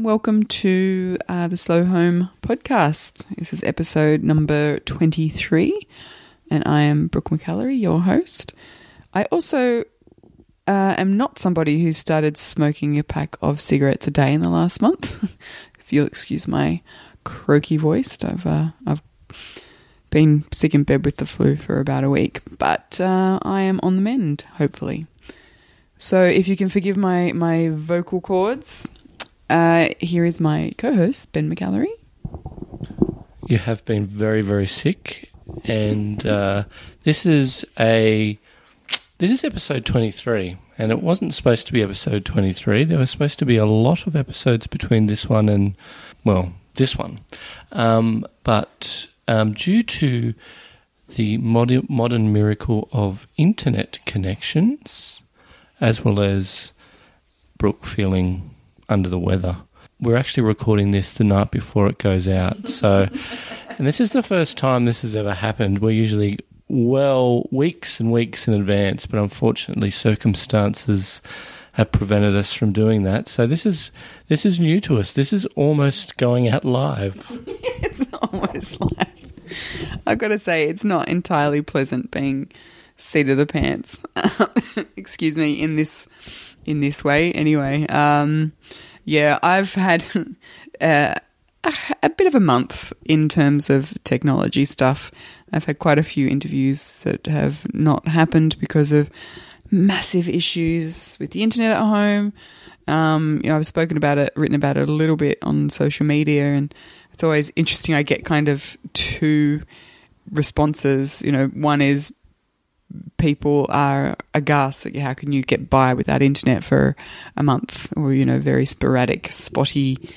Welcome to uh, the Slow Home podcast. This is episode number 23, and I am Brooke McAlary, your host. I also uh, am not somebody who started smoking a pack of cigarettes a day in the last month. if you'll excuse my croaky voice, I've uh, I've been sick in bed with the flu for about a week, but uh, I am on the mend, hopefully. So if you can forgive my my vocal cords, uh, here is my co-host Ben McAlary. You have been very very sick, and uh, this is a this is episode twenty three, and it wasn't supposed to be episode twenty three. There were supposed to be a lot of episodes between this one and well this one, um, but um, due to the modern, modern miracle of internet connections, as well as Brooke feeling under the weather. We're actually recording this the night before it goes out. So, and this is the first time this has ever happened. We're usually well weeks and weeks in advance, but unfortunately, circumstances have prevented us from doing that. So this is this is new to us. This is almost going out live. it's almost live. I've got to say, it's not entirely pleasant being seat of the pants. Excuse me in this in this way. Anyway, um, yeah, I've had uh, a bit of a month in terms of technology stuff. I've had quite a few interviews that have not happened because of massive issues with the internet at home. Um, you know, I've spoken about it, written about it a little bit on social media, and it's always interesting. I get kind of two responses. You know, one is people are aghast at how can you get by without internet for a month? Or you know very sporadic spotty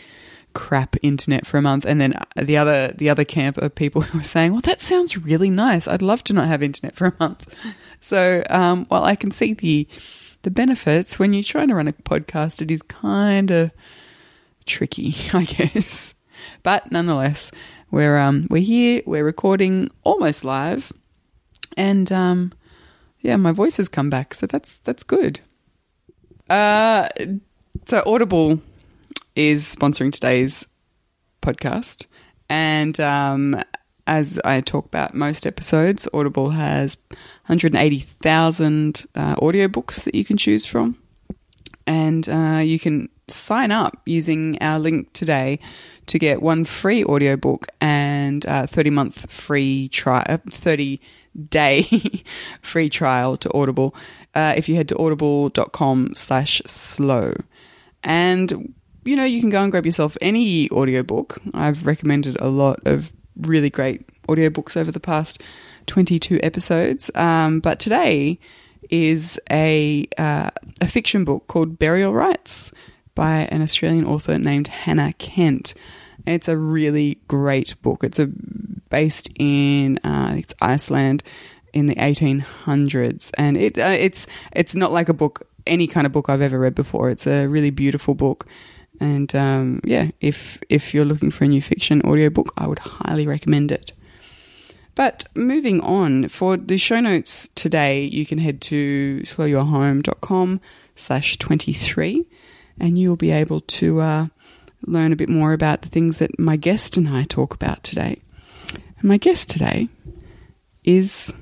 crap internet for a month. And then the other the other camp of people who are saying well that sounds really nice. I'd love to not have internet for a month. So um, while i can see the the benefits when you're trying to run a podcast it is kind of tricky i guess. But nonetheless we're um we're here we're recording almost live. And um yeah, my voice has come back, so that's that's good. Uh, so Audible is sponsoring today's podcast, and um, as I talk about most episodes, Audible has 180,000 uh, audiobooks that you can choose from, and uh, you can sign up using our link today to get one free audiobook and uh, 30 month free trial, uh, 30 day free trial to Audible uh, if you head to audible.com slash slow. And, you know, you can go and grab yourself any audiobook. I've recommended a lot of really great audiobooks over the past 22 episodes. Um, but today is a, uh, a fiction book called Burial Rites by an Australian author named Hannah Kent. It's a really great book. It's a based in uh, it's Iceland in the 1800s, and it uh, it's it's not like a book any kind of book I've ever read before. It's a really beautiful book, and um, yeah, if if you're looking for a new fiction audiobook, I would highly recommend it. But moving on, for the show notes today, you can head to slowyourhome.com slash 23 and you'll be able to uh, learn a bit more about the things that my guest and I talk about today. And my guest today is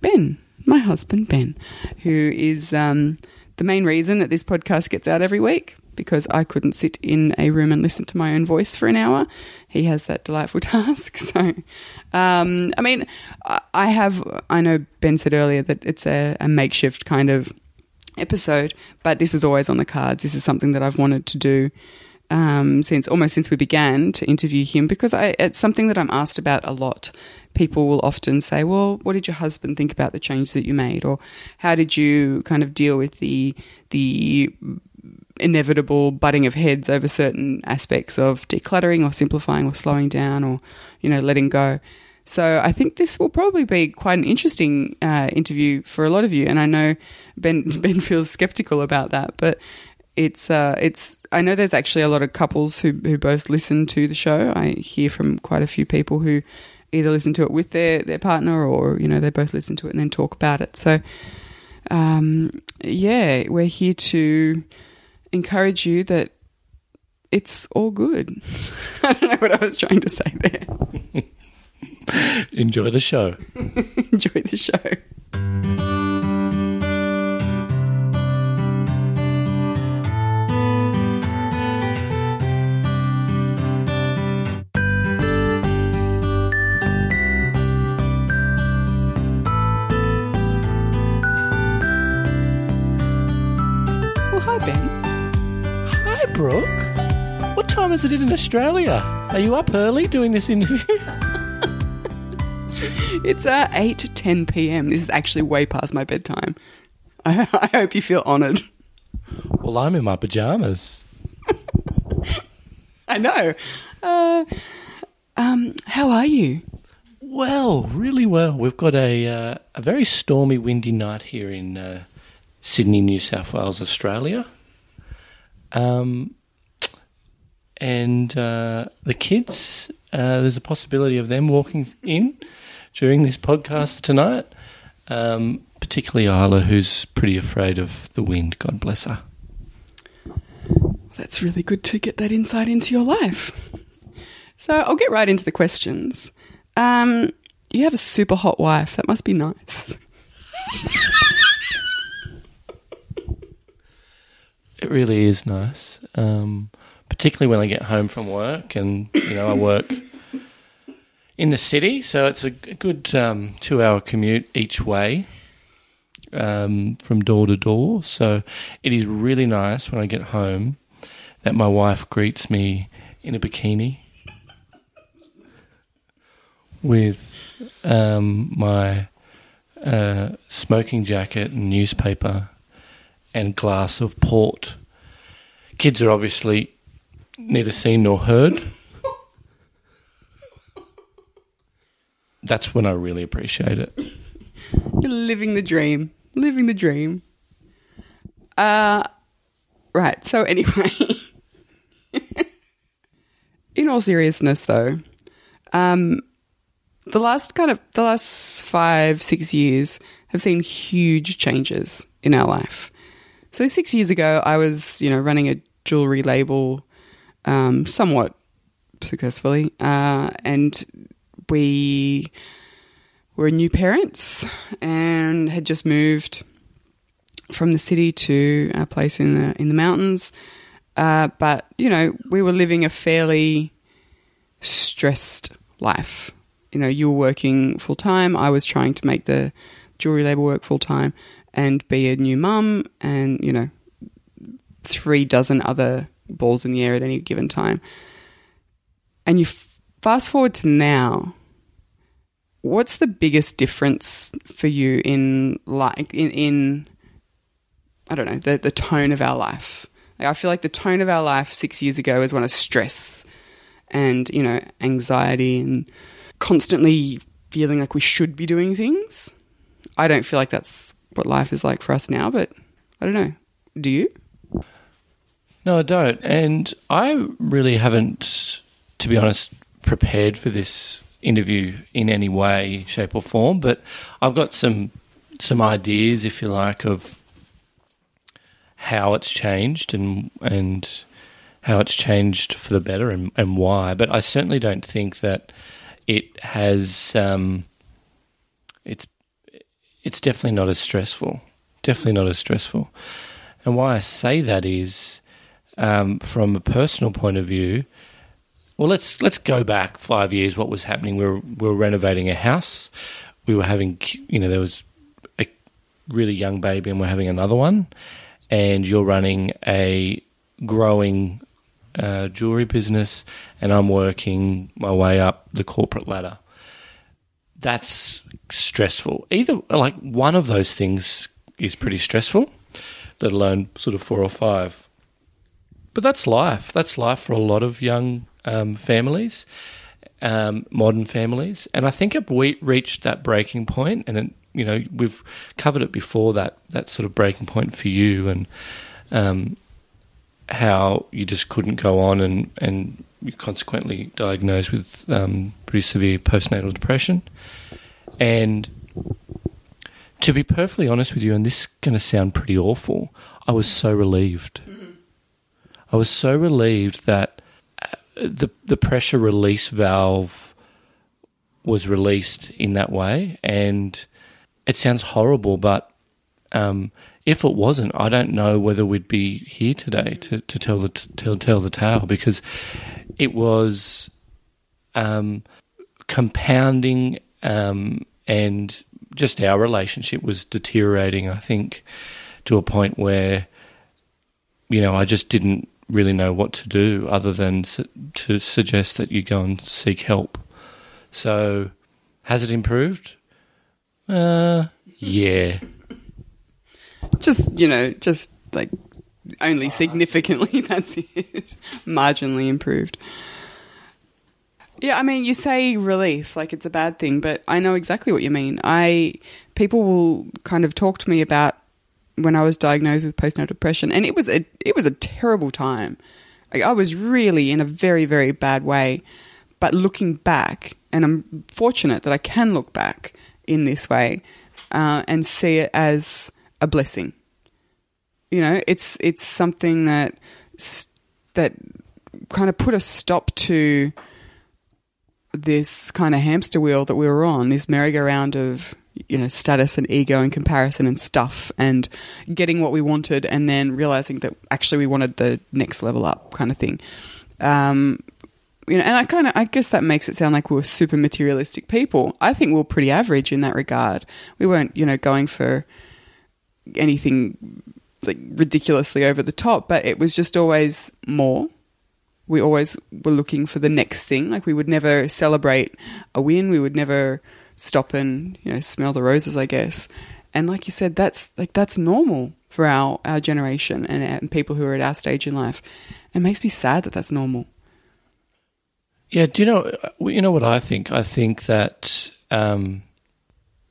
Ben, my husband Ben, who is um, the main reason that this podcast gets out every week because I couldn't sit in a room and listen to my own voice for an hour. He has that delightful task. So, um, I mean, I have, I know Ben said earlier that it's a, a makeshift kind of episode, but this was always on the cards. This is something that I've wanted to do um, since almost since we began to interview him because I, it's something that I'm asked about a lot. People will often say, "Well, what did your husband think about the changes that you made, or how did you kind of deal with the the inevitable butting of heads over certain aspects of decluttering or simplifying or slowing down or you know letting go?" So I think this will probably be quite an interesting uh, interview for a lot of you, and I know Ben Ben feels skeptical about that, but it's uh, it's I know there's actually a lot of couples who who both listen to the show. I hear from quite a few people who either listen to it with their their partner or you know they both listen to it and then talk about it. So um, yeah, we're here to encourage you that it's all good. I don't know what I was trying to say there. Enjoy the show. Enjoy the show. Time is it in Australia? Are you up early doing this interview? It's uh, 8 to 10 p.m. This is actually way past my bedtime. I, I hope you feel honoured. well, I'm in my pajamas. I know. Uh, um, how are you? Well, really well. We've got a uh, a very stormy, windy night here in uh, Sydney, New South Wales, Australia. Um, and uh, the kids, uh, there's a possibility of them walking in during this podcast tonight. Um, particularly Isla, who's pretty afraid of the wind. God bless her. That's really good to get that insight into your life. So I'll get right into the questions. Um, you have a super hot wife. That must be nice. It really is nice, um, particularly when I get home from work, and you know I work in the city, so it's a good um, two-hour commute each way um, from door to door. So it is really nice when I get home that my wife greets me in a bikini with um, my uh, smoking jacket and newspaper and glass of port. Kids are obviously neither seen nor heard. That's when I really appreciate it. Living the dream. Living the dream. Uh, right. So anyway, in all seriousness, though, um, the last kind of the last five six years have seen huge changes in our life. So six years ago, I was you know running a jewelry label, um, somewhat successfully, uh, and we were new parents and had just moved from the city to a place in the in the mountains. Uh, but you know, we were living a fairly stressed life. You know, you were working full time. I was trying to make the jewelry label work full time and be a new mum, and you know, three dozen other balls in the air at any given time. And you f- fast forward to now. What's the biggest difference for you in like in, in I don't know the the tone of our life? Like, I feel like the tone of our life six years ago was one of stress and you know anxiety and constantly feeling like we should be doing things. I don't feel like that's what life is like for us now, but I don't know. Do you? No, I don't. And I really haven't, to be honest, prepared for this interview in any way, shape, or form. But I've got some some ideas, if you like, of how it's changed and and how it's changed for the better and, and why. But I certainly don't think that it has. Um, it's it's definitely not as stressful. Definitely not as stressful. And why I say that is, um, from a personal point of view. Well, let's let's go back five years. What was happening? We were we were renovating a house. We were having, you know, there was a really young baby, and we're having another one. And you're running a growing uh, jewelry business, and I'm working my way up the corporate ladder. That's stressful. Either like one of those things is pretty stressful, let alone sort of four or five. But that's life. That's life for a lot of young um, families, um, modern families. And I think we reached that breaking point, and it, you know we've covered it before that that sort of breaking point for you, and um, how you just couldn't go on, and and you're consequently diagnosed with um, pretty severe postnatal depression. And to be perfectly honest with you, and this is going to sound pretty awful, I was so relieved. I was so relieved that uh, the the pressure release valve was released in that way, and it sounds horrible, but um, if it wasn't, I don't know whether we'd be here today to, to tell the to tell the tale because it was um, compounding um, and just our relationship was deteriorating. I think to a point where you know I just didn't really know what to do other than su- to suggest that you go and seek help. So, has it improved? Uh, yeah. Just, you know, just like only significantly, that's it. Marginally improved. Yeah, I mean, you say relief like it's a bad thing, but I know exactly what you mean. I people will kind of talk to me about when I was diagnosed with postnatal depression, and it was a it was a terrible time. Like, I was really in a very very bad way, but looking back, and I'm fortunate that I can look back in this way uh, and see it as a blessing. You know, it's it's something that that kind of put a stop to this kind of hamster wheel that we were on, this merry-go-round of you know status and ego and comparison and stuff, and getting what we wanted, and then realizing that actually we wanted the next level up kind of thing. Um, you know, and I kind of, I guess that makes it sound like we were super materialistic people. I think we we're pretty average in that regard. We weren't, you know, going for anything like ridiculously over the top, but it was just always more. We always were looking for the next thing. Like we would never celebrate a win. We would never stop and you know smell the roses, I guess. And like you said, that's like that's normal for our our generation and, and people who are at our stage in life. It makes me sad that that's normal. Yeah, do you know? You know what I think? I think that um,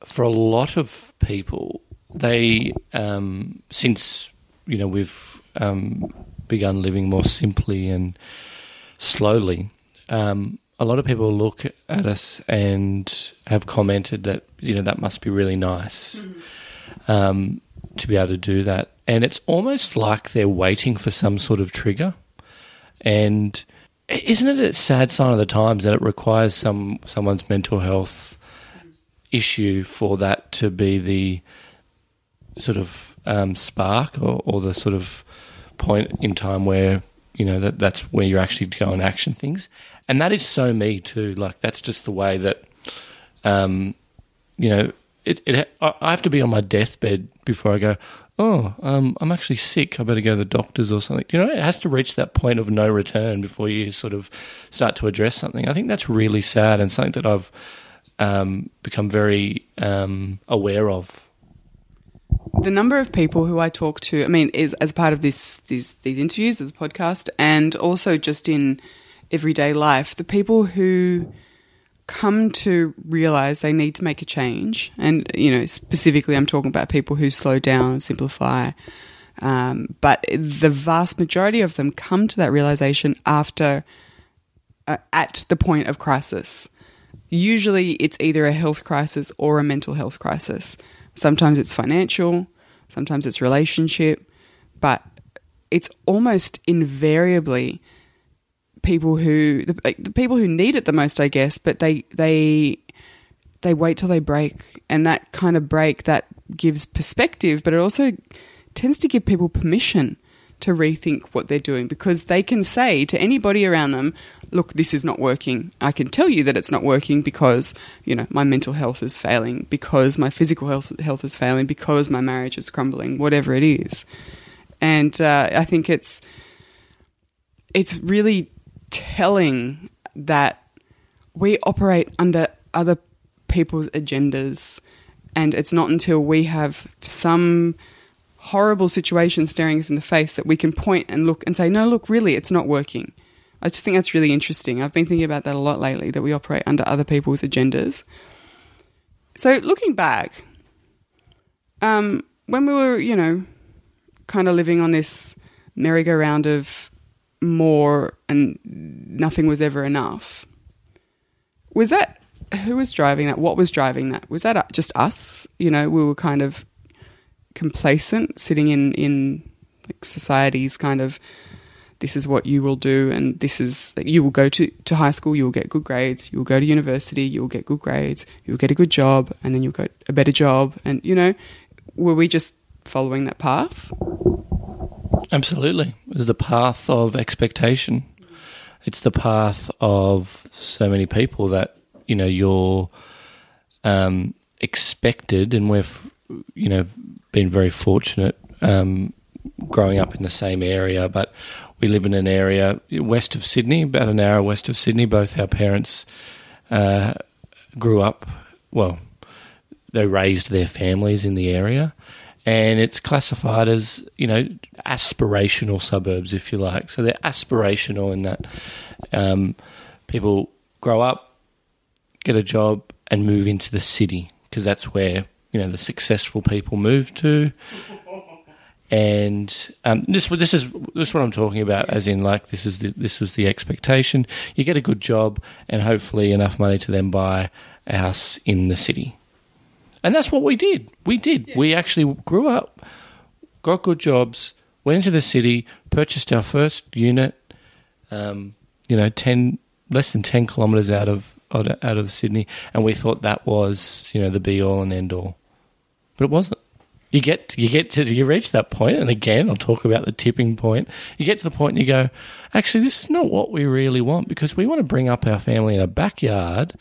for a lot of people, they um, since you know we've um, begun living more simply and slowly, um, a lot of people look at us and have commented that you know that must be really nice mm-hmm. to be able to do that, and it's almost like they're waiting for some sort of trigger, and isn't it a sad sign of the times that it requires some someone's mental health issue for that to be the sort of um, spark or, or, the sort of point in time where you know that that's where you actually go and action things, and that is so me too. Like that's just the way that um, you know it, it. I have to be on my deathbed before I go oh, um, I'm actually sick. I better go to the doctors or something. You know, it has to reach that point of no return before you sort of start to address something. I think that's really sad and something that I've um, become very um, aware of. The number of people who I talk to, I mean, is as part of this these these interviews, as a podcast, and also just in everyday life, the people who come to realize they need to make a change, and you know, specifically, I'm talking about people who slow down, simplify. Um, but the vast majority of them come to that realization after, uh, at the point of crisis. Usually, it's either a health crisis or a mental health crisis. Sometimes it's financial, sometimes it's relationship, but it's almost invariably people who the, the people who need it the most, I guess, but they they they wait till they break, and that kind of break that gives perspective, but it also tends to give people permission to rethink what they're doing because they can say to anybody around them, look, this is not working. I can tell you that it's not working because, you know, my mental health is failing, because my physical health, health is failing, because my marriage is crumbling, whatever it is. And uh, I think it's it's really telling that we operate under other people's agendas. And it's not until we have some horrible situation staring us in the face that we can point and look and say, no, look, really, it's not working. I just think that's really interesting. I've been thinking about that a lot lately, that we operate under other people's agendas. So, looking back, um, when we were, you know, kind of living on this merry-go-round of more and nothing was ever enough. Was that who was driving that? What was driving that? Was that just us? You know, we were kind of complacent, sitting in in like society's kind of this is what you will do, and this is you will go to, to high school, you will get good grades, you will go to university, you will get good grades, you will get a good job, and then you'll get a better job. And, you know, were we just following that path? Absolutely. It's the path of expectation. It's the path of so many people that, you know, you're um, expected, and we've, you know, been very fortunate um, growing up in the same area, but we live in an area west of Sydney, about an hour west of Sydney. Both our parents uh, grew up, well, they raised their families in the area, and it's classified as you know aspirational suburbs, if you like. So they're aspirational in that um, people grow up, get a job, and move into the city because that's where you know the successful people move to. And um, this this is this is what I'm talking about, as in like this is the, this was the expectation. You get a good job and hopefully enough money to then buy a house in the city, and that's what we did. We did. We actually grew up, got good jobs, went into the city, purchased our first unit. Um, you know, ten less than ten kilometers out of out of- out of Sydney, and we thought that was you know the be all and end all, but it wasn't. You get you get to you reach that point, and again, I'll talk about the tipping point. You get to the point, and you go, actually, this is not what we really want because we want to bring up our family in a backyard.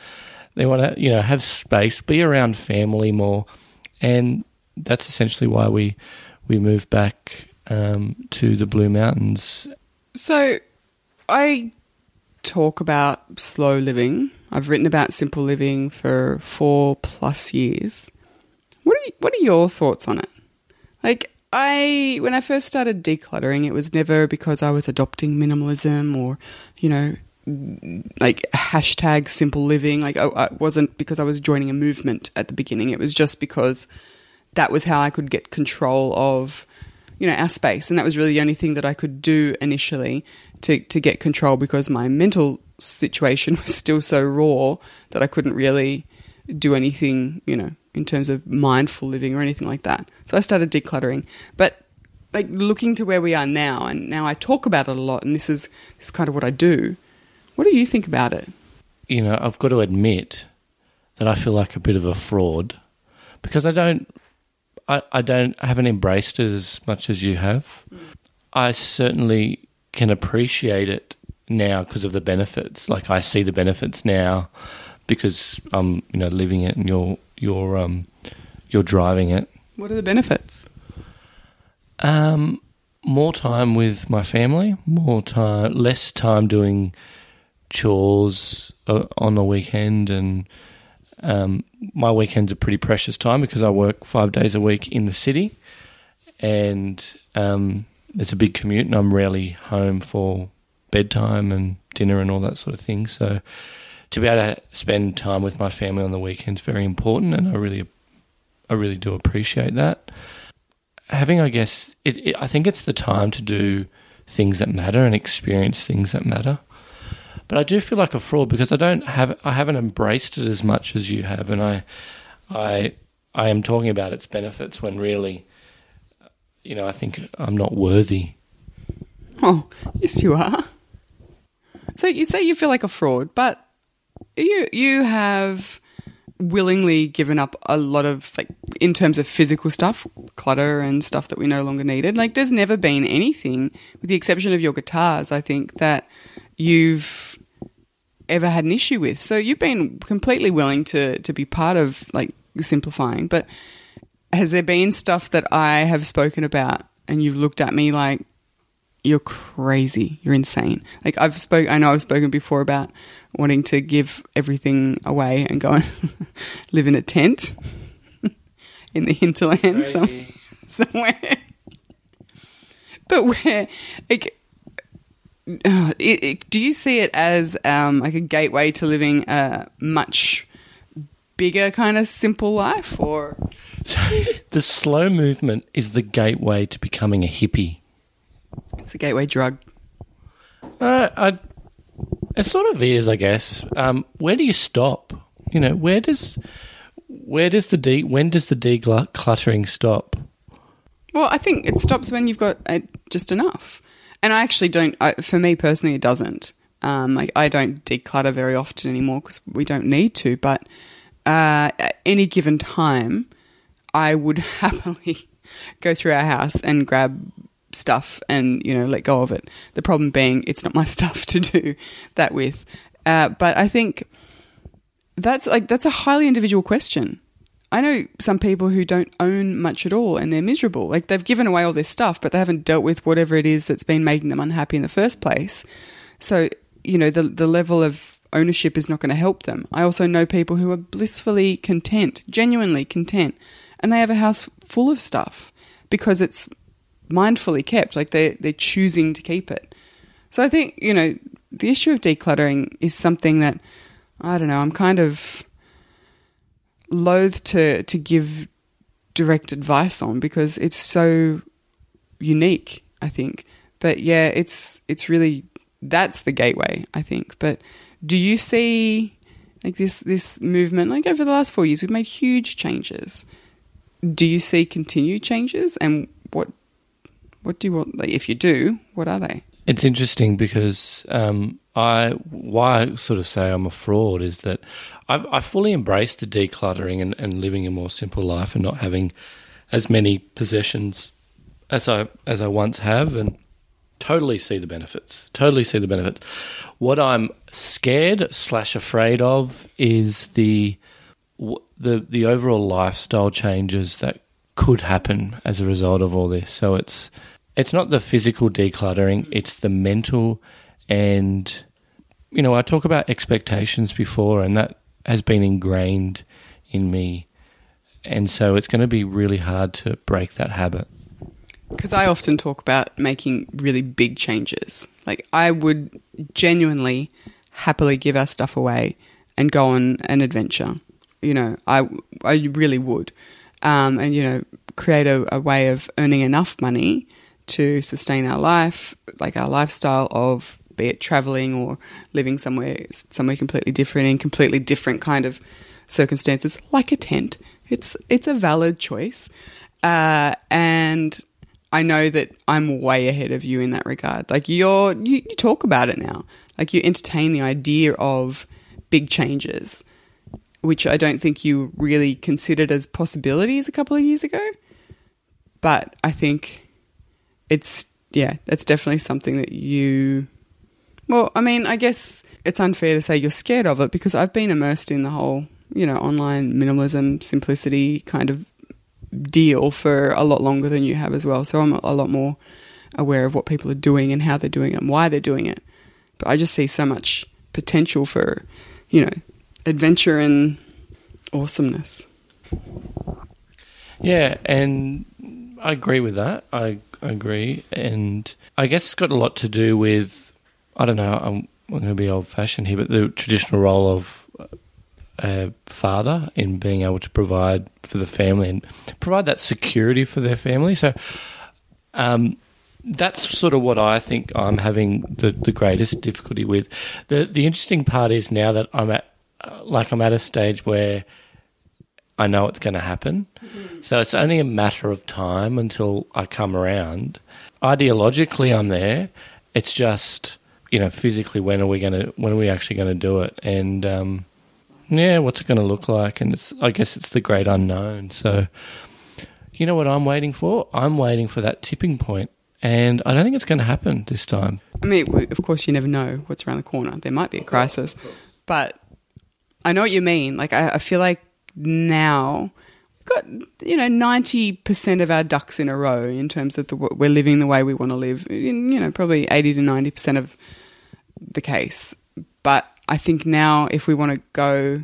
They want to you know have space, be around family more, and that's essentially why we we moved back um, to the Blue Mountains. So, I talk about slow living. I've written about simple living for four plus years. What are what are your thoughts on it? Like I, when I first started decluttering, it was never because I was adopting minimalism or, you know, like hashtag simple living. Like it wasn't because I was joining a movement at the beginning. It was just because that was how I could get control of, you know, our space, and that was really the only thing that I could do initially to to get control because my mental situation was still so raw that I couldn't really do anything, you know, in terms of mindful living or anything like that. So I started decluttering, but like looking to where we are now, and now I talk about it a lot, and this is this is kind of what I do. What do you think about it? you know, I've got to admit that I feel like a bit of a fraud because I don't, I, I don't, I haven't embraced it as much as you have. I certainly can appreciate it now because of the benefits. Like I see the benefits now because I'm, you know, living it and you're, you're, um, you're driving it. What are the benefits? Um, more time with my family, more time, less time doing chores uh, on the weekend, and um, my weekends are pretty precious time because I work five days a week in the city, and um, it's a big commute, and I'm rarely home for bedtime and dinner and all that sort of thing. So to be able to spend time with my family on the weekends very important, and I really, I really do appreciate that having, I guess, it, it, I think it's the time to do things that matter and experience things that matter. But I do feel like a fraud because I don't have, I haven't embraced it as much as you have, and I, I, I am talking about its benefits when really, you know, I think I'm not worthy. Oh, yes, you are. So you say you feel like a fraud, but you you have willingly given up a lot of like in terms of physical stuff, clutter and stuff that we no longer needed. Like there's never been anything, with the exception of your guitars, I think that you've ever had an issue with. So you've been completely willing to to be part of like simplifying. But has there been stuff that I have spoken about and you've looked at me like you're crazy. You're insane. Like I've spoke I know I've spoken before about wanting to give everything away and go and live in a tent in the hinterland some, somewhere. But where like it, it, do you see it as um, like a gateway to living a much bigger kind of simple life or So the slow movement is the gateway to becoming a hippie. it's the gateway drug? Uh, I, it sort of is, I guess. Um, where do you stop? You know, where does where does the de when does the decluttering stop? Well, I think it stops when you've got uh, just enough. And I actually don't. I, for me personally, it doesn't. Um, like I don't declutter very often anymore because we don't need to. But uh, at any given time, I would happily go through our house and grab stuff and you know let go of it. The problem being, it's not my stuff to do that with. Uh, but I think that's like that's a highly individual question. I know some people who don't own much at all and they're miserable. Like they've given away all their stuff, but they haven't dealt with whatever it is that's been making them unhappy in the first place. So, you know, the the level of ownership is not going to help them. I also know people who are blissfully content, genuinely content, and they have a house full of stuff because it's mindfully kept, like they they're choosing to keep it. So I think, you know, the issue of decluttering is something that I don't know, I'm kind of loath to to give direct advice on because it's so unique, I think. But yeah, it's it's really that's the gateway, I think. But do you see like this this movement like over the last 4 years we've made huge changes. Do you see continued changes and what what do you want like, if you do, what are they? It's interesting because um, I why I sort of say I'm a fraud is that I've, I fully embraced the decluttering and, and living a more simple life and not having as many possessions as I as I once have, and totally see the benefits. Totally see the benefits. What I'm scared slash afraid of is the the the overall lifestyle changes that could happen as a result of all this. So it's it's not the physical decluttering; it's the mental and you know, I talk about expectations before, and that has been ingrained in me. And so it's going to be really hard to break that habit. Because I often talk about making really big changes. Like, I would genuinely happily give our stuff away and go on an adventure. You know, I, I really would. Um, and, you know, create a, a way of earning enough money to sustain our life, like our lifestyle of be it traveling or living somewhere somewhere completely different in completely different kind of circumstances, like a tent. It's it's a valid choice, uh, and I know that I'm way ahead of you in that regard. Like you're you, you talk about it now, like you entertain the idea of big changes, which I don't think you really considered as possibilities a couple of years ago. But I think it's yeah, it's definitely something that you well, I mean, I guess it's unfair to say you're scared of it because I've been immersed in the whole, you know, online minimalism, simplicity kind of deal for a lot longer than you have as well. So I'm a lot more aware of what people are doing and how they're doing it and why they're doing it. But I just see so much potential for, you know, adventure and awesomeness. Yeah, and I agree with that. I, I agree. And I guess it's got a lot to do with I don't know. I'm, I'm going to be old fashioned here, but the traditional role of a father in being able to provide for the family and provide that security for their family. So, um, that's sort of what I think I'm having the, the greatest difficulty with. The the interesting part is now that I'm at like I'm at a stage where I know it's going to happen. Mm-hmm. So it's only a matter of time until I come around. Ideologically, I'm there. It's just you know, physically, when are we going to, when are we actually going to do it? And, um, yeah, what's it going to look like? And it's, I guess it's the great unknown. So, you know what I'm waiting for? I'm waiting for that tipping point. and I don't think it's going to happen this time. I mean, of course, you never know what's around the corner. There might be a crisis, but I know what you mean. Like, I, I feel like now we've got you know ninety percent of our ducks in a row in terms of the we're living the way we want to live. You know, probably eighty to ninety percent of the case. But I think now, if we want to go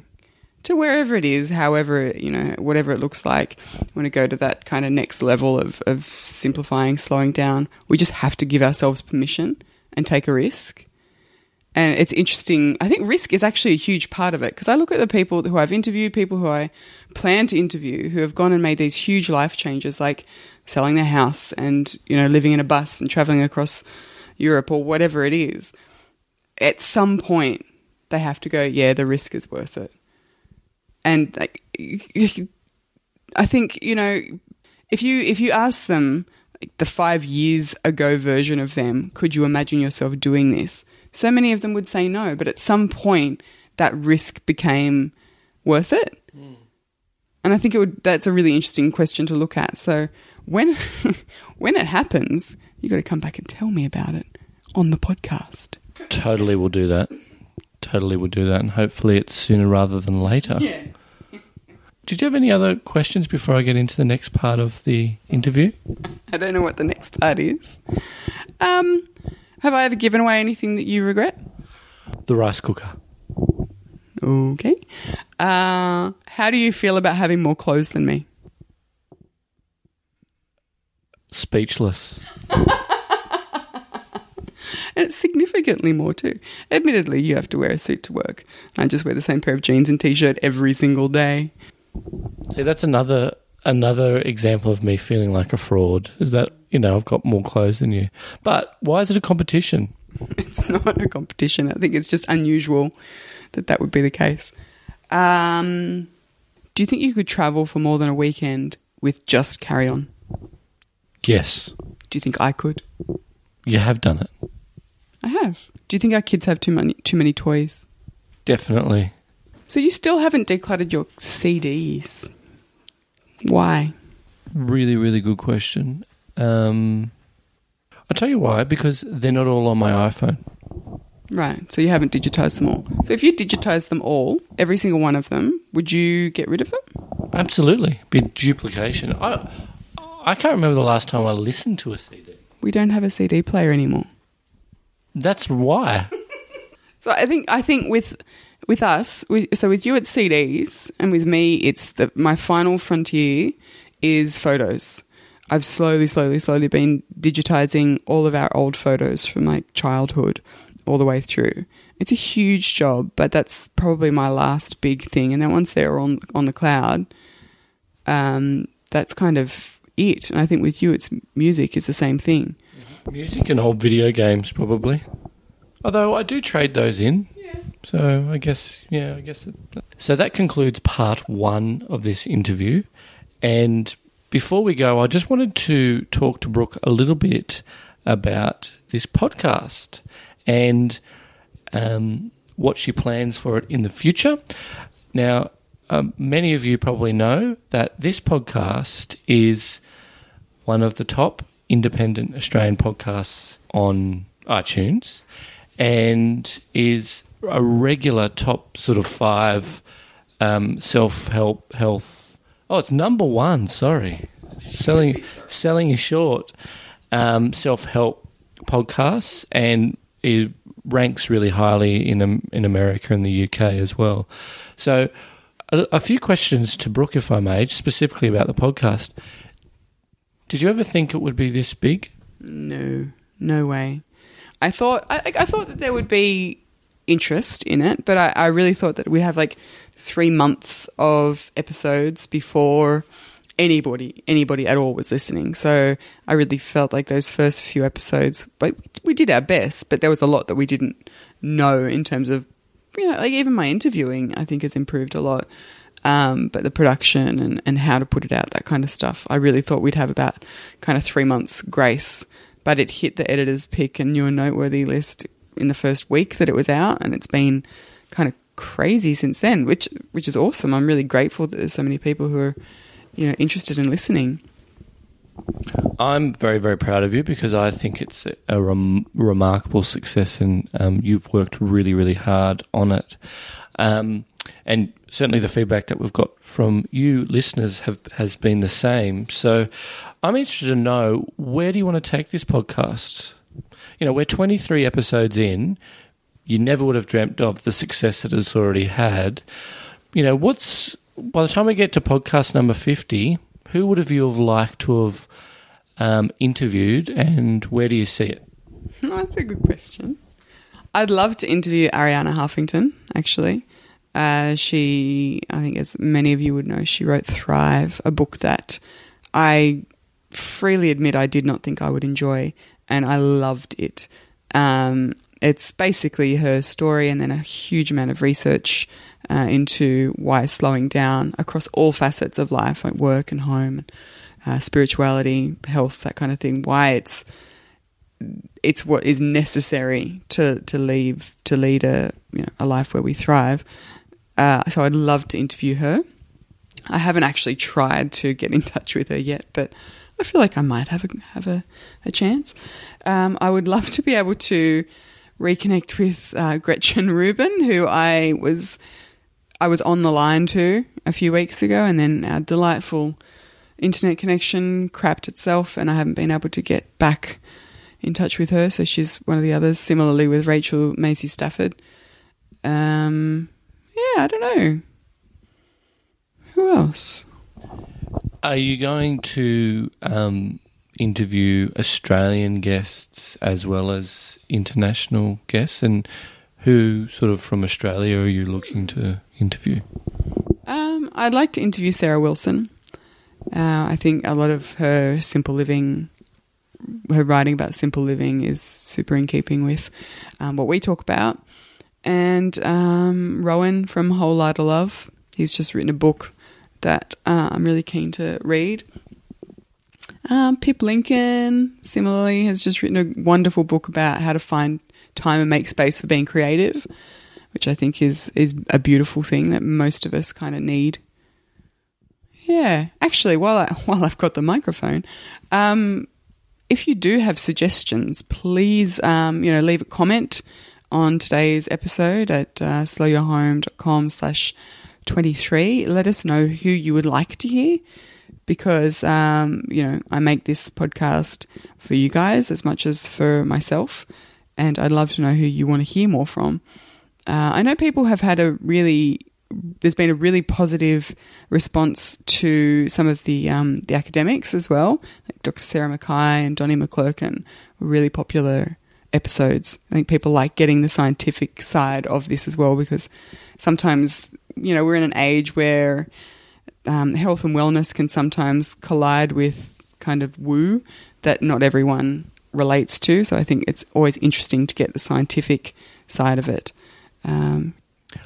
to wherever it is, however, you know, whatever it looks like, want to go to that kind of next level of, of simplifying, slowing down, we just have to give ourselves permission and take a risk. And it's interesting. I think risk is actually a huge part of it because I look at the people who I've interviewed, people who I plan to interview, who have gone and made these huge life changes, like selling their house and you know living in a bus and traveling across Europe or whatever it is at some point they have to go, yeah, the risk is worth it. And like, I think you know, if you if you ask them like the five years ago version of them, could you imagine yourself doing this? So many of them would say no, but at some point that risk became worth it. Hmm. And I think it would that's a really interesting question to look at. So when when it happens, you got to come back and tell me about it on the podcast. Totally will do that. Totally will do that. And hopefully it's sooner rather than later. Yeah. Did you have any other questions before I get into the next part of the interview? I don't know what the next part is. Um, have I ever given away anything that you regret? The rice cooker. Okay. Uh, how do you feel about having more clothes than me? Speechless. And it's significantly more too. Admittedly, you have to wear a suit to work. I just wear the same pair of jeans and t-shirt every single day. See, that's another another example of me feeling like a fraud. Is that you know I've got more clothes than you, but why is it a competition? It's not a competition. I think it's just unusual that that would be the case. Um, do you think you could travel for more than a weekend with just carry on? Yes, Do you think I could? you have done it. I have. Do you think our kids have too many too many toys? Definitely. So you still haven't decluttered your CDs. Why? Really, really good question. Um, I'll tell you why. Because they're not all on my iPhone. Right. So you haven't digitized them all. So if you digitized them all, every single one of them, would you get rid of them? Absolutely, be duplication. I I can't remember the last time I listened to a CD. We don't have a CD player anymore. That's why. So I think I think with with us, with, so with you it's CDs, and with me it's the my final frontier is photos. I've slowly, slowly, slowly been digitizing all of our old photos from like childhood all the way through. It's a huge job, but that's probably my last big thing. And then once they're on on the cloud, um, that's kind of it. And I think with you, it's music is the same thing. Music and old video games, probably. Although I do trade those in. Yeah. So I guess, yeah, I guess. It, so that concludes part one of this interview. And before we go, I just wanted to talk to Brooke a little bit about this podcast and um, what she plans for it in the future. Now, um, many of you probably know that this podcast is one of the top independent Australian podcasts on iTunes and is a regular top sort of five um, self help health. Oh, it's number one. Sorry, selling selling is short. Um, self help podcasts and it ranks really highly in um, in America and the UK as well. So, a, a few questions to Brooke, if I may, specifically about the podcast. Did you ever think it would be this big? No, no way. I thought I, I thought that there would be interest in it, but I, I really thought that we'd have like three months of episodes before anybody anybody at all was listening. So I really felt like those first few episodes, but we did our best, but there was a lot that we didn't know in terms of you know like even my interviewing I think has improved a lot. Um, but the production and, and how to put it out, that kind of stuff. I really thought we'd have about kind of three months grace, but it hit the editor's pick and and noteworthy list in the first week that it was out, and it's been kind of crazy since then, which which is awesome. I'm really grateful that there's so many people who are, you know, interested in listening. I'm very, very proud of you because I think it's a rem- remarkable success and um, you've worked really, really hard on it. Um, and certainly the feedback that we've got from you listeners have has been the same. So I'm interested to know where do you want to take this podcast? You know, we're 23 episodes in. You never would have dreamt of the success that it's already had. You know, what's by the time we get to podcast number 50, who would have you have liked to have um, interviewed, and where do you see it? That's a good question. I'd love to interview Arianna Huffington, actually. Uh, she, I think, as many of you would know, she wrote Thrive, a book that I freely admit I did not think I would enjoy, and I loved it. Um, it's basically her story and then a huge amount of research uh, into why slowing down across all facets of life, like work and home, uh, spirituality, health, that kind of thing. Why it's it's what is necessary to to leave to lead a you know, a life where we thrive. Uh, so I'd love to interview her. I haven't actually tried to get in touch with her yet, but I feel like I might have a have a, a chance. Um, I would love to be able to reconnect with uh, Gretchen Rubin, who I was I was on the line to a few weeks ago, and then our delightful internet connection crapped itself, and I haven't been able to get back in touch with her. So she's one of the others. Similarly with Rachel Macy Stafford. Um, yeah, I don't know. Who else? Are you going to um, interview Australian guests as well as international guests? And who, sort of from Australia, are you looking to interview? Um, I'd like to interview Sarah Wilson. Uh, I think a lot of her simple living, her writing about simple living is super in keeping with um, what we talk about. And um, Rohan from Whole Larder Love, he's just written a book that uh, I'm really keen to read. Um, Pip Lincolne, similarly, has just written a wonderful book about how to find time and make space for being creative, which I think is is a beautiful thing that most of us kind of need. Yeah, actually, while I, while I've got the microphone, um, if you do have suggestions, please um, you know leave a comment on today's episode at uh, slowyourhome.com slash 23. Let us know who you would like to hear because, um, you know, I make this podcast for you guys as much as for myself. And I'd love to know who you want to hear more from. Uh, I know people have had a really, there's been a really positive response to some of the um, the academics as well. Like Dr. Sarah Mackay and Donnie McClurkin were really popular episodes. I think people like getting the scientific side of this as well because sometimes you know, we're in an age where um, health and wellness can sometimes collide with kind of woo that not everyone relates to. So I think it's always interesting to get the scientific side of it. Um,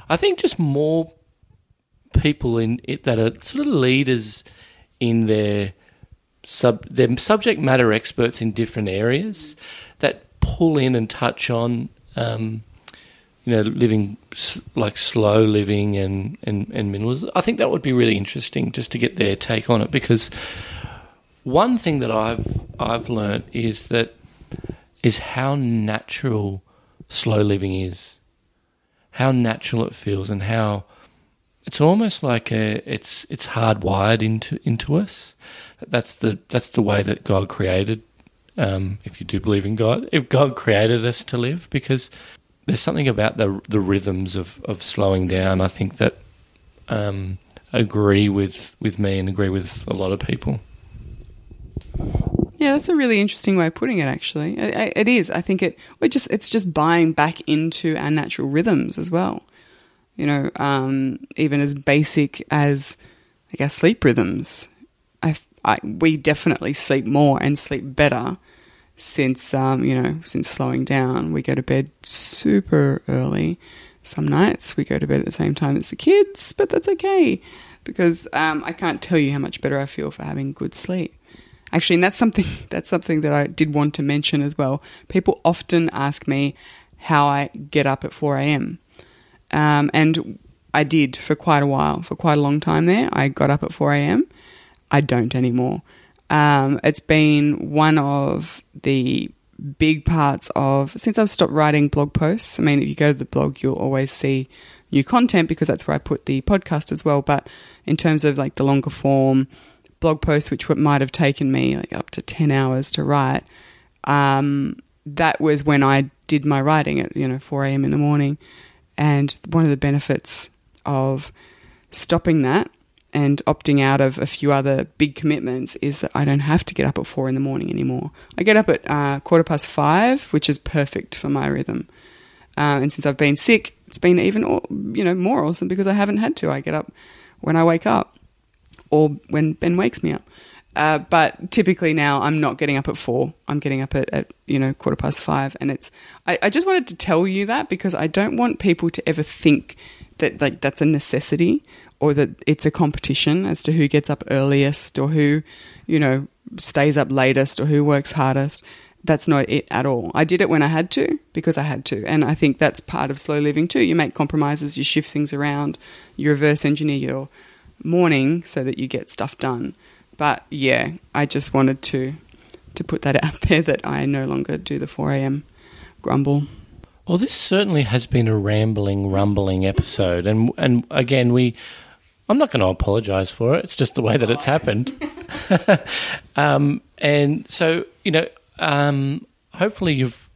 I think just more people in it that are sort of leaders in their sub their subject matter experts in different areas that pull in and touch on um, you know, living like slow living and, and, and minimalism. I think that would be really interesting just to get their take on it because one thing that I've I've learned is that is how natural slow living is, how natural it feels, and how it's almost like a it's it's hardwired into into us. That's the that's the way that God created. Um, if you do believe in God, if God created us to live, because there's something about the the rhythms of, of slowing down. I think that um, agree with, with me and agree with a lot of people. Yeah, that's a really interesting way of putting it. Actually, it, it is. I think it. It just it's just buying back into our natural rhythms as well. You know, um, even as basic as like our sleep rhythms. I, I we definitely sleep more and sleep better since um, you know since slowing down. We go to bed super early. Some nights we go to bed at the same time as the kids, but that's okay because um, I can't tell you how much better I feel for having good sleep. Actually, and that's something that's something that I did want to mention as well. People often ask me how I get up at four a.m. Um, and I did for quite a while, for quite a long time there. I got up at four a.m. I don't anymore. Um, it's been one of the big parts of since I've stopped writing blog posts. I mean, if you go to the blog, you'll always see new content because that's where I put the podcast as well. But in terms of like the longer form blog posts, which might have taken me like up to 10 hours to write, um, that was when I did my writing at, you know, 4 a.m. in the morning. And one of the benefits of stopping that and opting out of a few other big commitments is that I don't have to get up at four in the morning anymore. I get up at uh, quarter past five, which is perfect for my rhythm. Uh, and since I've been sick, it's been even you know more awesome because I haven't had to. I get up when I wake up or when Ben wakes me up. Uh, but typically now I'm not getting up at four. I'm getting up at, at you know quarter past five, and it's. I, I just wanted to tell you that because I don't want people to ever think that like that's a necessity or that it's a competition as to who gets up earliest or who, you know, stays up latest or who works hardest. That's not it at all. I did it when I had to because I had to. And I think that's part of slow living too. You make compromises, you shift things around, you reverse engineer your morning so that you get stuff done. But yeah, I just wanted to to put that out there that I no longer do the 4 a.m. grumble. Well, this certainly has been a rambling, rumbling episode, and and again, we. I'm not going to apologise for it. It's just the way that it's happened. um, and so, you know, um, hopefully you've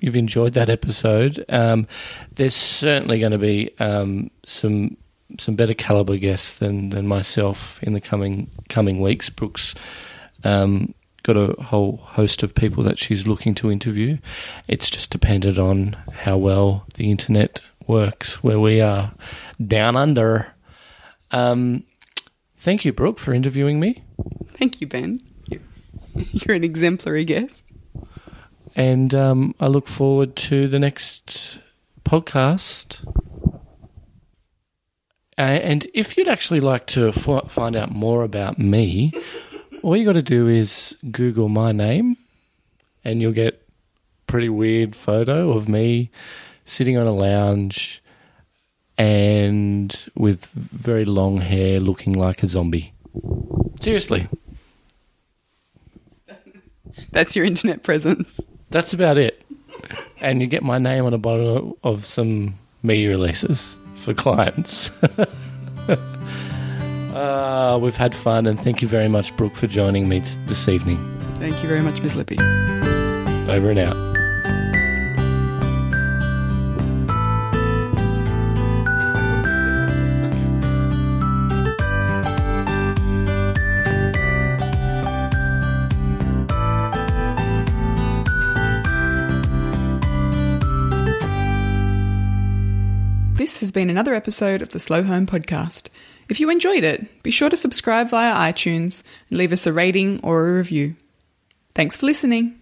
you've enjoyed that episode. Um, there's certainly going to be um, some some better caliber guests than than myself in the coming coming weeks. Brooks um, got a whole host of people that she's looking to interview. It's just dependent on how well the internet works where we are down under. Um, thank you, Brooke, for interviewing me. Thank you, Ben. You're an exemplary guest. And um, I look forward to the next podcast. Uh, and if you'd actually like to f- find out more about me, all you got to do is Google my name, and you'll get pretty weird photo of me sitting on a lounge and with very long hair, looking like a zombie. Seriously, That's your internet presence. that's about it. And you get my name on the bottom of some media releases for clients. uh, we've had fun, and thank you very much, Brooke, for joining me t- this evening. Thank you very much, Miss Lippy. Over and out. Has been another episode of the Slow Home Podcast. If you enjoyed it, be sure to subscribe via iTunes and leave us a rating or a review. Thanks for listening.